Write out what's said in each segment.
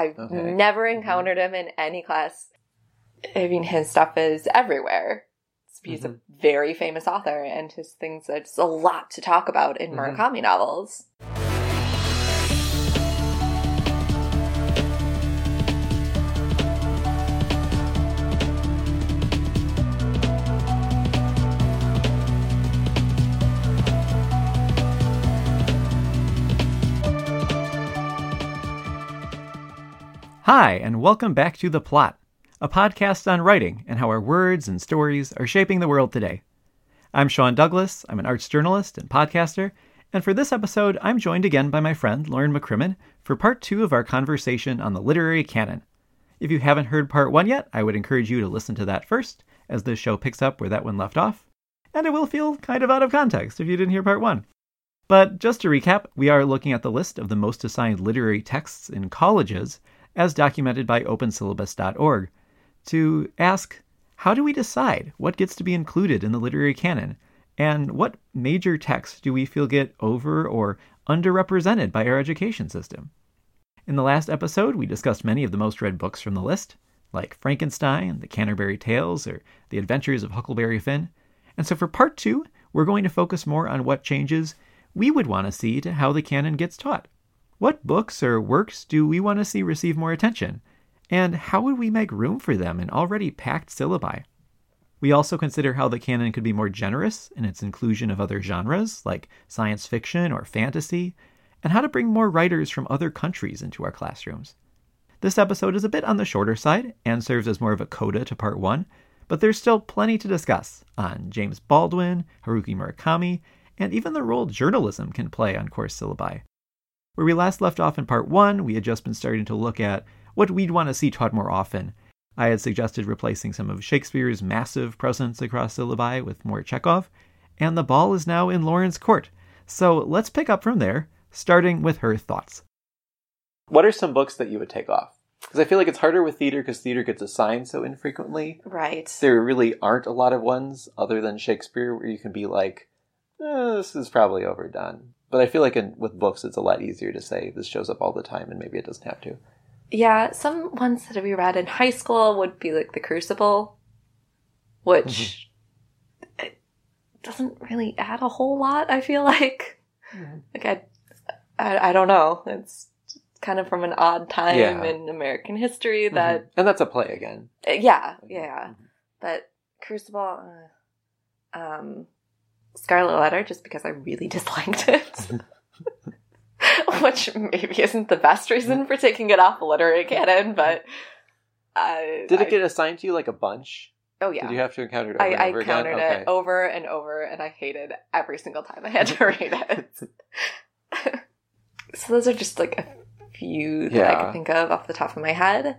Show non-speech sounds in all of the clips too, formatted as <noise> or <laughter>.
I've Okay. never encountered him in any class. I mean, his stuff is everywhere. He's a very famous author, and his things, there's a lot to talk about in Mhm. Murakami novels. Hi, and welcome back to The Plot, a podcast on writing and how our words and stories are shaping the world today. I'm Sean Douglas, I'm an arts journalist and podcaster, and for this episode, I'm joined again by my friend Lauren McCrimmon for part two of our conversation on the literary canon. If you haven't heard part one yet, I would encourage you to listen to that first, as this show picks up where that one left off, and it will feel kind of out of context if you didn't hear part one. But just to recap, we are looking at the list of the most assigned literary texts in colleges as documented by opensyllabus.org to ask how do we decide what gets to be included in the literary canon and what major texts do we feel get over or underrepresented by our education system? In the last episode, we discussed many of the most read books from the list, like Frankenstein, The Canterbury Tales, or The Adventures of Huckleberry Finn. And so for part two, we're going to focus more on what changes we would want to see to how the canon gets taught. What books or works do we want to see receive more attention? And how would we make room for them in already packed syllabi? We also consider how the canon could be more generous in its inclusion of other genres, like science fiction or fantasy, and how to bring more writers from other countries into our classrooms. This episode is a bit on the shorter side and serves as more of a coda to part one, but there's still plenty to discuss on James Baldwin, Haruki Murakami, and even the role journalism can play on course syllabi. Where we last left off in part one, we had just been starting to look at what we'd want to see taught more often. I had suggested replacing some of Shakespeare's massive presence across syllabi with more Chekhov, and the ball is now in Lauren's court. So let's pick up from there, starting with her thoughts. What are some books that you would take off? Because I feel like it's harder with theater because theater gets assigned so infrequently. Right. There really aren't a lot of ones other than Shakespeare where you can be like, eh, this is probably overdone. But I feel like in, with books, it's a lot easier to say this shows up all the time and maybe it doesn't have to. Yeah, some ones that we read in high school would be like The Crucible, which it doesn't really add a whole lot, I feel like. Like, I, I, I don't know. It's kind of from an odd time Yeah. in American history that, Mhm. And that's a play again. uh, yeah, yeah. Mhm. But Crucible, uh, um, Scarlet Letter, just because I really disliked it. <laughs> Which maybe isn't the best reason for taking it off the literary canon, but I Did I- it get assigned to you like a bunch? Oh yeah, Did you have to encounter it over I, and I over countered again? it over and over, and I hated every single time I had to read it. <laughs> so those are just like a few that I Yeah. can think of off the top of my head.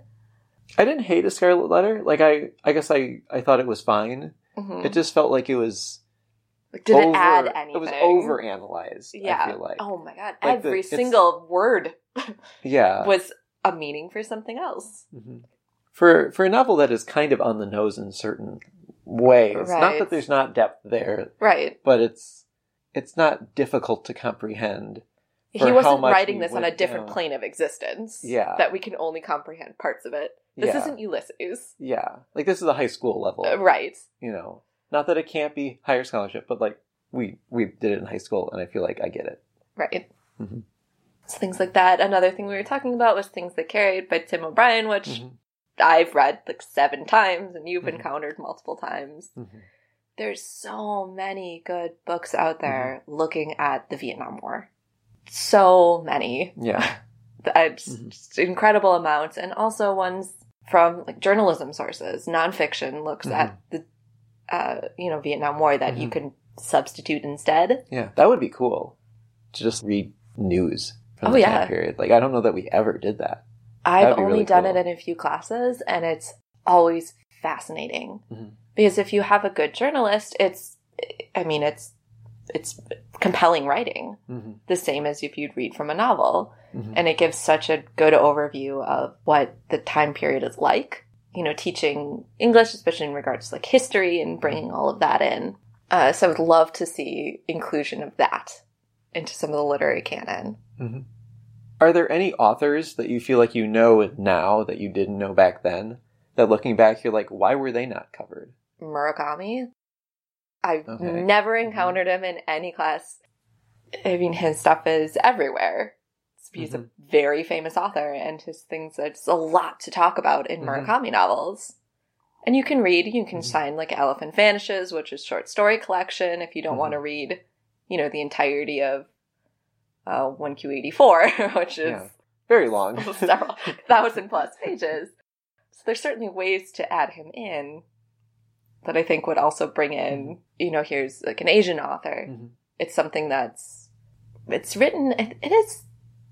I didn't hate a Scarlet Letter. Like I, I guess I, I thought it was fine. Mhm. It just felt like it was. Like, did over, it add anything? It was over analyzed. Yeah. I feel like. Oh my god! Like every it's- single word <laughs> yeah. was a meaning for something else. Mhm. For for a novel that is kind of on the nose in certain ways. Not that there's not depth there, Right. but it's it's not difficult to comprehend. He wasn't writing this on a different down. plane of existence. Yeah. That we can only comprehend parts of it. This Yeah. isn't Ulysses. Yeah. Like this is a high school level. Uh, right. You know. Not that it can't be higher scholarship, but like we we did it in high school and I feel like I get it. Right. Mhm. So things like that. Another thing we were talking about was Things They Carried by Tim O'Brien, which Mhm. I've read like seven times and you've Mhm. encountered multiple times. Mhm. There's so many good books out there Mm-hmm. looking at the Vietnam War. So many. Yeah. <laughs> Uh, just, Mhm. incredible amounts. And also ones from like journalism sources. Nonfiction looks at the uh, you know, Vietnam War that you Mhm. can substitute instead. Yeah. That would be cool. To just read news from Oh, the yeah. time period. Like I don't know that we ever did that. I've only really done cool. it in a few classes, and it's always fascinating Mhm. because if you have a good journalist, it's, I mean, it's it's compelling writing, Mm-hmm. the same as if you'd read from a novel, Mhm. and it gives such a good overview of what the time period is like. You know, teaching English, especially in regards to like history and bringing all of that in. Uh, so I would love to see inclusion of that into some of the literary canon. Mhm. Are there any authors that you feel like you know now that you didn't know back then? That looking back, you're like, why were they not covered? Murakami. I've Okay. never encountered him in any class. I mean, his stuff is everywhere. He's Mhm. a very famous author, and his things, there's a lot to talk about in Mhm. Murakami novels. And you can read, you can Mhm. sign like Elephant Vanishes, which is short story collection, if you don't want to read, you know, the entirety of uh, 1Q84, <laughs> which is Yeah. Very long. <laughs> several <laughs> thousand plus pages. So there's certainly ways to add him in that I think would also bring in, you know, here's like an Asian author. Mhm. It's something that's it's written it, it is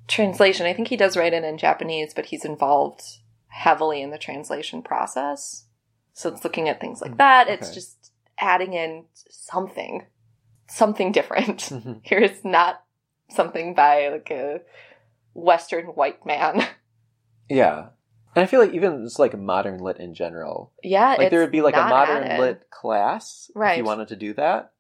translation. I think he does write it in Japanese, but he's involved heavily in the translation process. So it's looking at things like that. It's just adding in something something different. <laughs> Mhm. it's not something by like a Western white man. Yeah. And I feel like even just like modern lit in general, Yeah, like there would be like a modern lit class if you wanted to do that,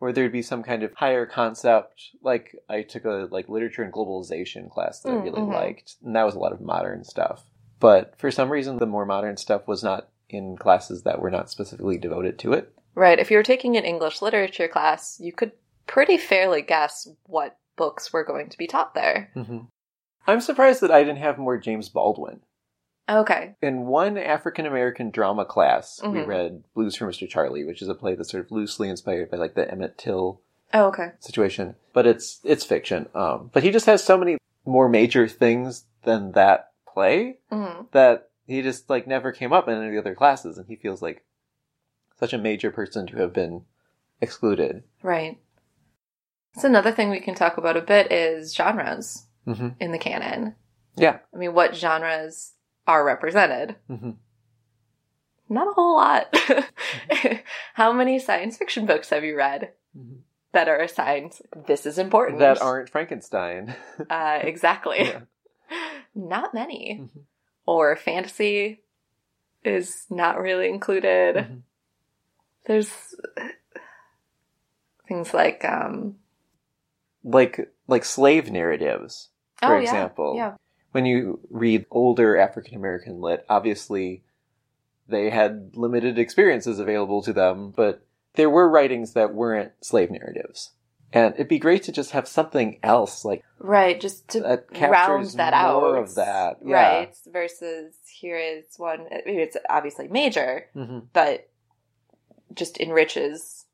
or there'd be some kind of higher concept. Like I took a like literature and globalization class that I Mm, really mhm. liked, and that was a lot of modern stuff. But for some reason, the more modern stuff was not in classes that were not specifically devoted to it. Right. If you were taking an English literature class, you could pretty fairly guess what books were going to be taught there. Mm-hmm. I'm surprised that I didn't have more James Baldwin. Okay. In one African American drama class, we Mhm. read Blues for Mr. Charlie, which is a play that's sort of loosely inspired by like the Emmett Till Oh, okay. situation, but it's it's fiction. Um, but he just has so many more major things than that play hmm that he just like never came up in any of the other classes, and he feels like such a major person to have been excluded. Right. So another thing we can talk about a bit is genres hmm in the canon. Yeah. I mean, what genres are represented? hmm Not a whole lot. <laughs> How many science fiction books have you read that are assigned this is important? That aren't Frankenstein. <laughs> uh, exactly. Yeah. <laughs> Not many. Mhm. Or fantasy is not really included. Mhm. There's things like um Like like slave narratives, for oh yeah, example. yeah when you read older African American lit, obviously they had limited experiences available to them, but there were writings that weren't slave narratives. And it'd be great to just have something else, like right just to that round that out more of that. Yeah. right versus here is one it's obviously major hmm but just enriches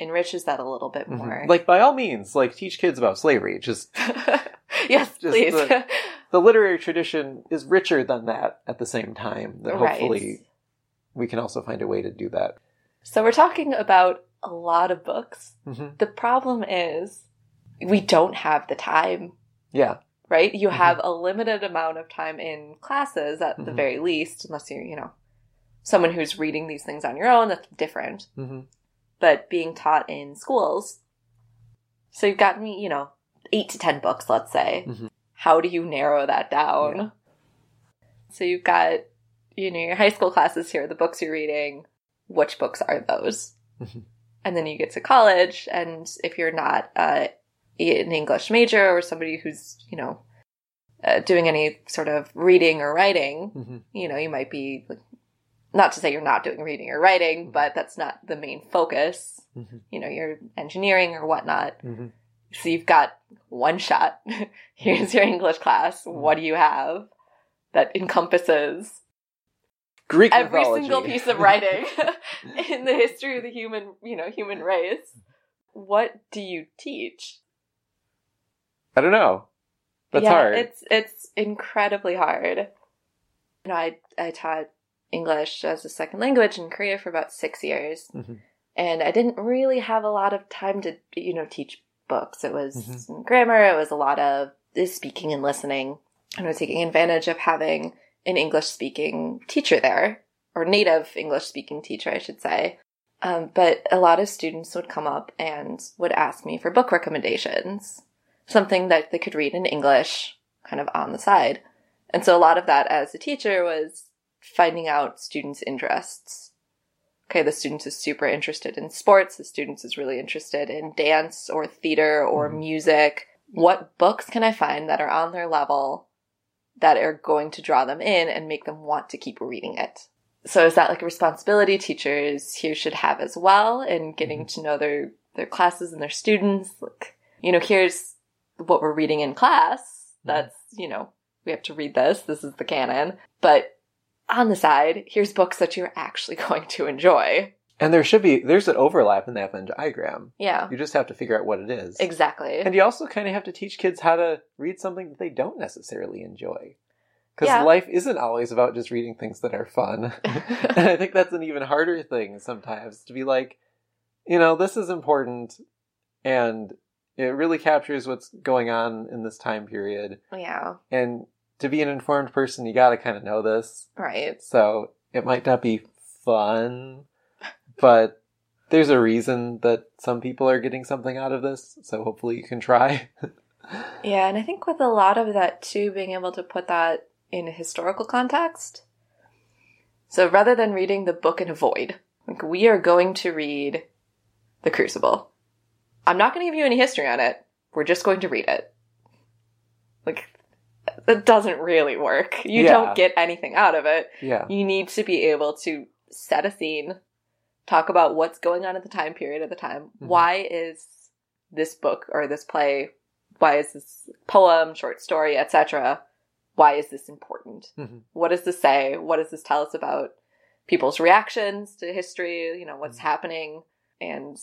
enriches that a little bit more Like by all means, like teach kids about slavery. Just <laughs> yes <laughs> just please the- the literary tradition is richer than that at the same time. That Right. hopefully we can also find a way to do that. so we're talking about a lot of books hmm the problem is we don't have the time Yeah. right you Mhm. have a limited amount of time in classes at the Mhm. very least unless you're you know someone who's reading these things on your own that's different hmm but being taught in schools so you've got me you know eight to ten books let's say Mhm. How do you narrow that down? Yeah. so you've got you know your high school classes here the books you're reading which books are those? Mhm. and then you get to college and if you're not uh, an english major or somebody who's you know uh, doing any sort of reading or writing hmm you know you might be like, not to say you're not doing reading or writing but that's not the main focus. Mhm. you know you're engineering or whatnot. Hmm so you've got one shot <laughs> here's your english class what do you have that encompasses Greek every mythology. single piece of writing <laughs> in the history of the human you know human race what do you teach I don't know. That's yeah, hard. It's it's incredibly hard. You know, I I taught English as a second language in Korea for about six years, Mhm. and I didn't really have a lot of time to you know teach books. It was Mhm. grammar. It was a lot of speaking and listening, and I was taking advantage of having an English speaking teacher there, or native English speaking teacher, I should say. Um, but a lot of students would come up and would ask me for book recommendations, something that they could read in English, kind of on the side. And so a lot of that as a teacher was finding out students' interests. Okay, the student is super interested in sports, the student is really interested in dance or theater or Mhm. music. what books can I find that are on their level that are going to draw them in and make them want to keep reading it? So is that like a responsibility teachers here should have as well in getting to know their their classes and their students? Like, you know, here's what we're reading in class. That's, you know, we have to read this. This is the canon. But on the side, here's books that you're actually <laughs> going to enjoy. And there should be there's an overlap in that Venn diagram. Yeah. You just have to figure out what it is. Exactly. And you also kind of have to teach kids how to read something that they don't necessarily enjoy. Because Yeah. life isn't always about just reading things that are fun. <laughs> and I think that's an even harder thing sometimes to be like, you know, this is important and it really captures what's going on in this time period. yeah. And to be an informed person, you got to kind of know this. Right. So it might not be fun, but there's a reason that some people are getting something out of this. So hopefully you can try. <laughs> Yeah, and I think with a lot of that too, being able to put that in a historical context. So rather than reading the book in a void, like we are going to read The Crucible. I'm not going to give you any history on it. We're just going to read it. Like, that doesn't really work. You Yeah. don't get anything out of it. yeah. You need to be able to set a scene, talk about what's going on at the time period at the time. Mhm. Why is this book or this play, why is this poem, short story, etc., why is this important? Mhm. What does this say? What does this tell us about people's reactions to history? You know, what's happening and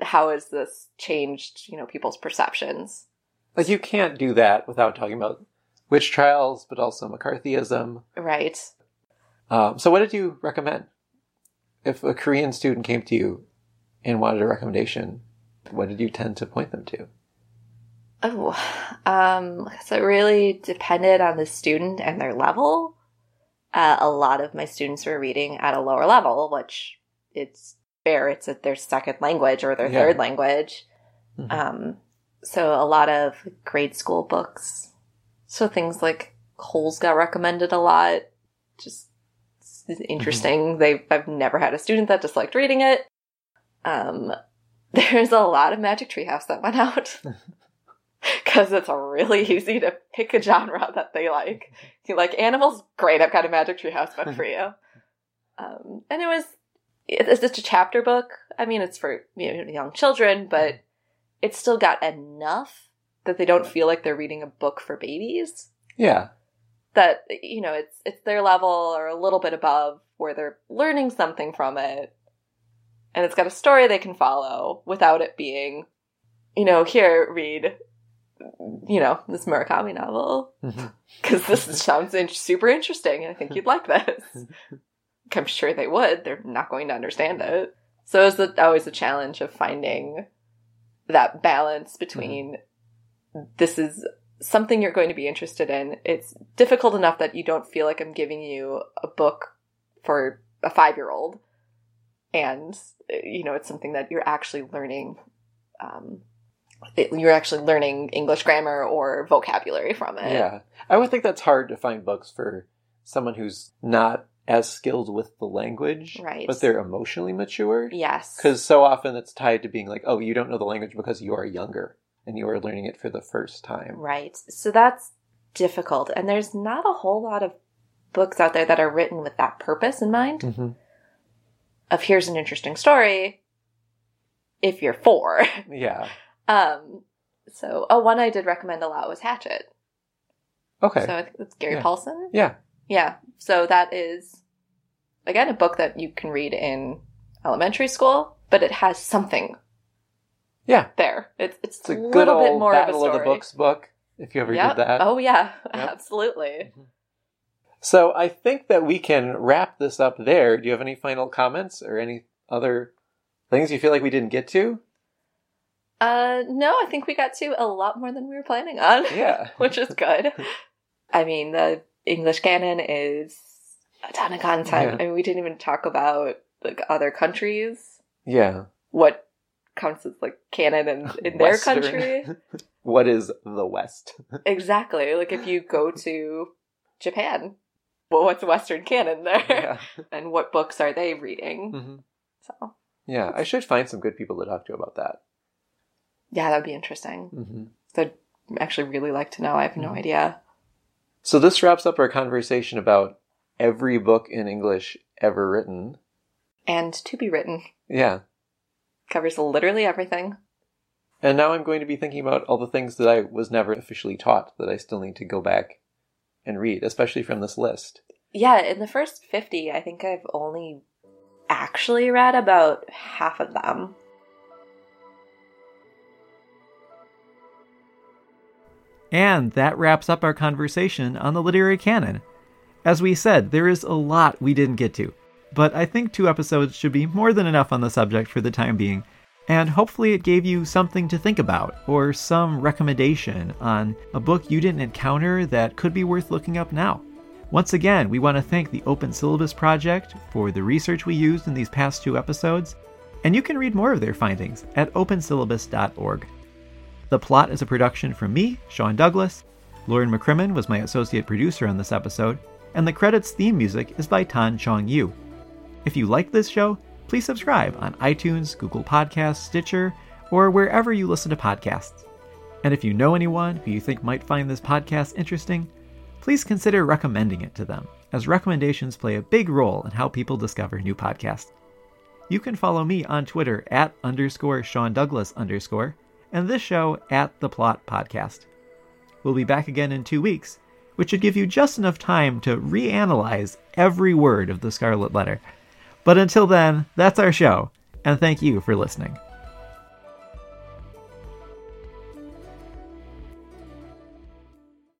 how has this changed, you know, people's perceptions? Like you can't do that without talking about witch trials, but also McCarthyism. Right. Um, so what did you recommend? If a Korean student came to you and wanted a recommendation, what did you tend to point them to? Oh, um, so it really depended on the student and their level. Uh, a lot of my students were reading at a lower level, which it's fair. It's at their second language or their Yeah. third language. Mhm. Um, so a lot of grade school books. So things like Holes got recommended a lot. Just interesting. They I've never had a student that disliked reading it. Um, <laughs> there's a lot of Magic Treehouse that went out <laughs> because it's really easy to pick a genre that they like. You like animals? Great, I've got a Magic Treehouse book for you. Um, and it was it's just a chapter book. I mean, it's for you know, young children, but it's still got enough that they don't feel like they're reading a book for babies. Yeah. That you know, it's it's their level or a little bit above where they're learning something from it, and it's got a story they can follow without it being, you know, here read, you know, this Murakami novel mm-hmm. <laughs> because this sounds in- super interesting, and I think you'd like this. <laughs> I'm sure they would. They're not going to understand it. So it's always a challenge of finding that balance between this is something you're going to be interested in. It's difficult enough that you don't feel like I'm giving you a book for a five year old, and you know it's something that you're actually learning. Um, it- you're actually learning English grammar or vocabulary from it. Yeah. I would think that's hard to find books for someone who's not as skilled with the language, Right. but they're emotionally mature. Yes. Because so often it's tied to being like, oh, you don't know the language because you are younger and you are learning it for the first time. Right. So that's difficult. And there's not a whole lot of books out there that are written with that purpose in mind Mm-hmm. of here's an interesting story if you're four. Yeah. <laughs> Um so oh one I did recommend a lot was Hatchet. Okay. So I think that's Gary Yeah. Paulsen. yeah. Yeah. So that is again a book that you can read in elementary school, but it has something Yeah. there. It's it's, It's a a good little old bit more of a Battle of, story. the Books book, if you ever Yep. did that. Oh yeah, <laughs> Yep. absolutely. So I think that we can wrap this up there. Do you have any final comments or any other things you feel like we didn't get to? Uh, no, I think we got to a lot more than we were planning on. <laughs> Yeah. which is good. <laughs> I mean, the English canon is a ton of content. Yeah. I mean, we didn't even talk about like other countries, Yeah. what counts as like canon in, <laughs> in their Western. country. <laughs> What is the West? <laughs> exactly. Like if you go to Japan, well, what's Western canon there? yeah. and what books are they reading? hmm So Yeah. I should find some good people to talk to about that. yeah, that'd be interesting. hmm So actually really like to know. I have no idea. So this wraps up our conversation about every book in English ever written. And to be written Yeah. Covers literally everything. And now I'm going to be thinking about all the things that I was never officially taught that I still need to go back and read, especially from this list. Yeah, in the first 50, I think I've only actually read about half of them. And that wraps up our conversation on the literary canon. As we said, there is a lot we didn't get to, but I think two episodes should be more than enough on the subject for the time being, and hopefully it gave you something to think about, or some recommendation on a book you didn't encounter that could be worth looking up now. Once again, we want to thank the Open Syllabus Project for the research we used in these past two episodes, and you can read more of their findings at opensyllabus.org. The Plot is a production from me, Sean Douglas. Lauren McCrimmon was my associate producer on this episode, and the credits theme music is by Tan Chong Yu. If you like this show, please subscribe on iTunes, Google Podcasts, Stitcher, or wherever you listen to podcasts. And if you know anyone who you think might find this podcast interesting, please consider recommending it to them, as recommendations play a big role in how people discover new podcasts. You can follow me on Twitter at underscore Sean Douglas underscore, and this show at The Plot Podcast. We'll be back again in two weeks, which should give you just enough time to reanalyze every word of the Scarlet Letter. But until then, that's our show, and thank you for listening.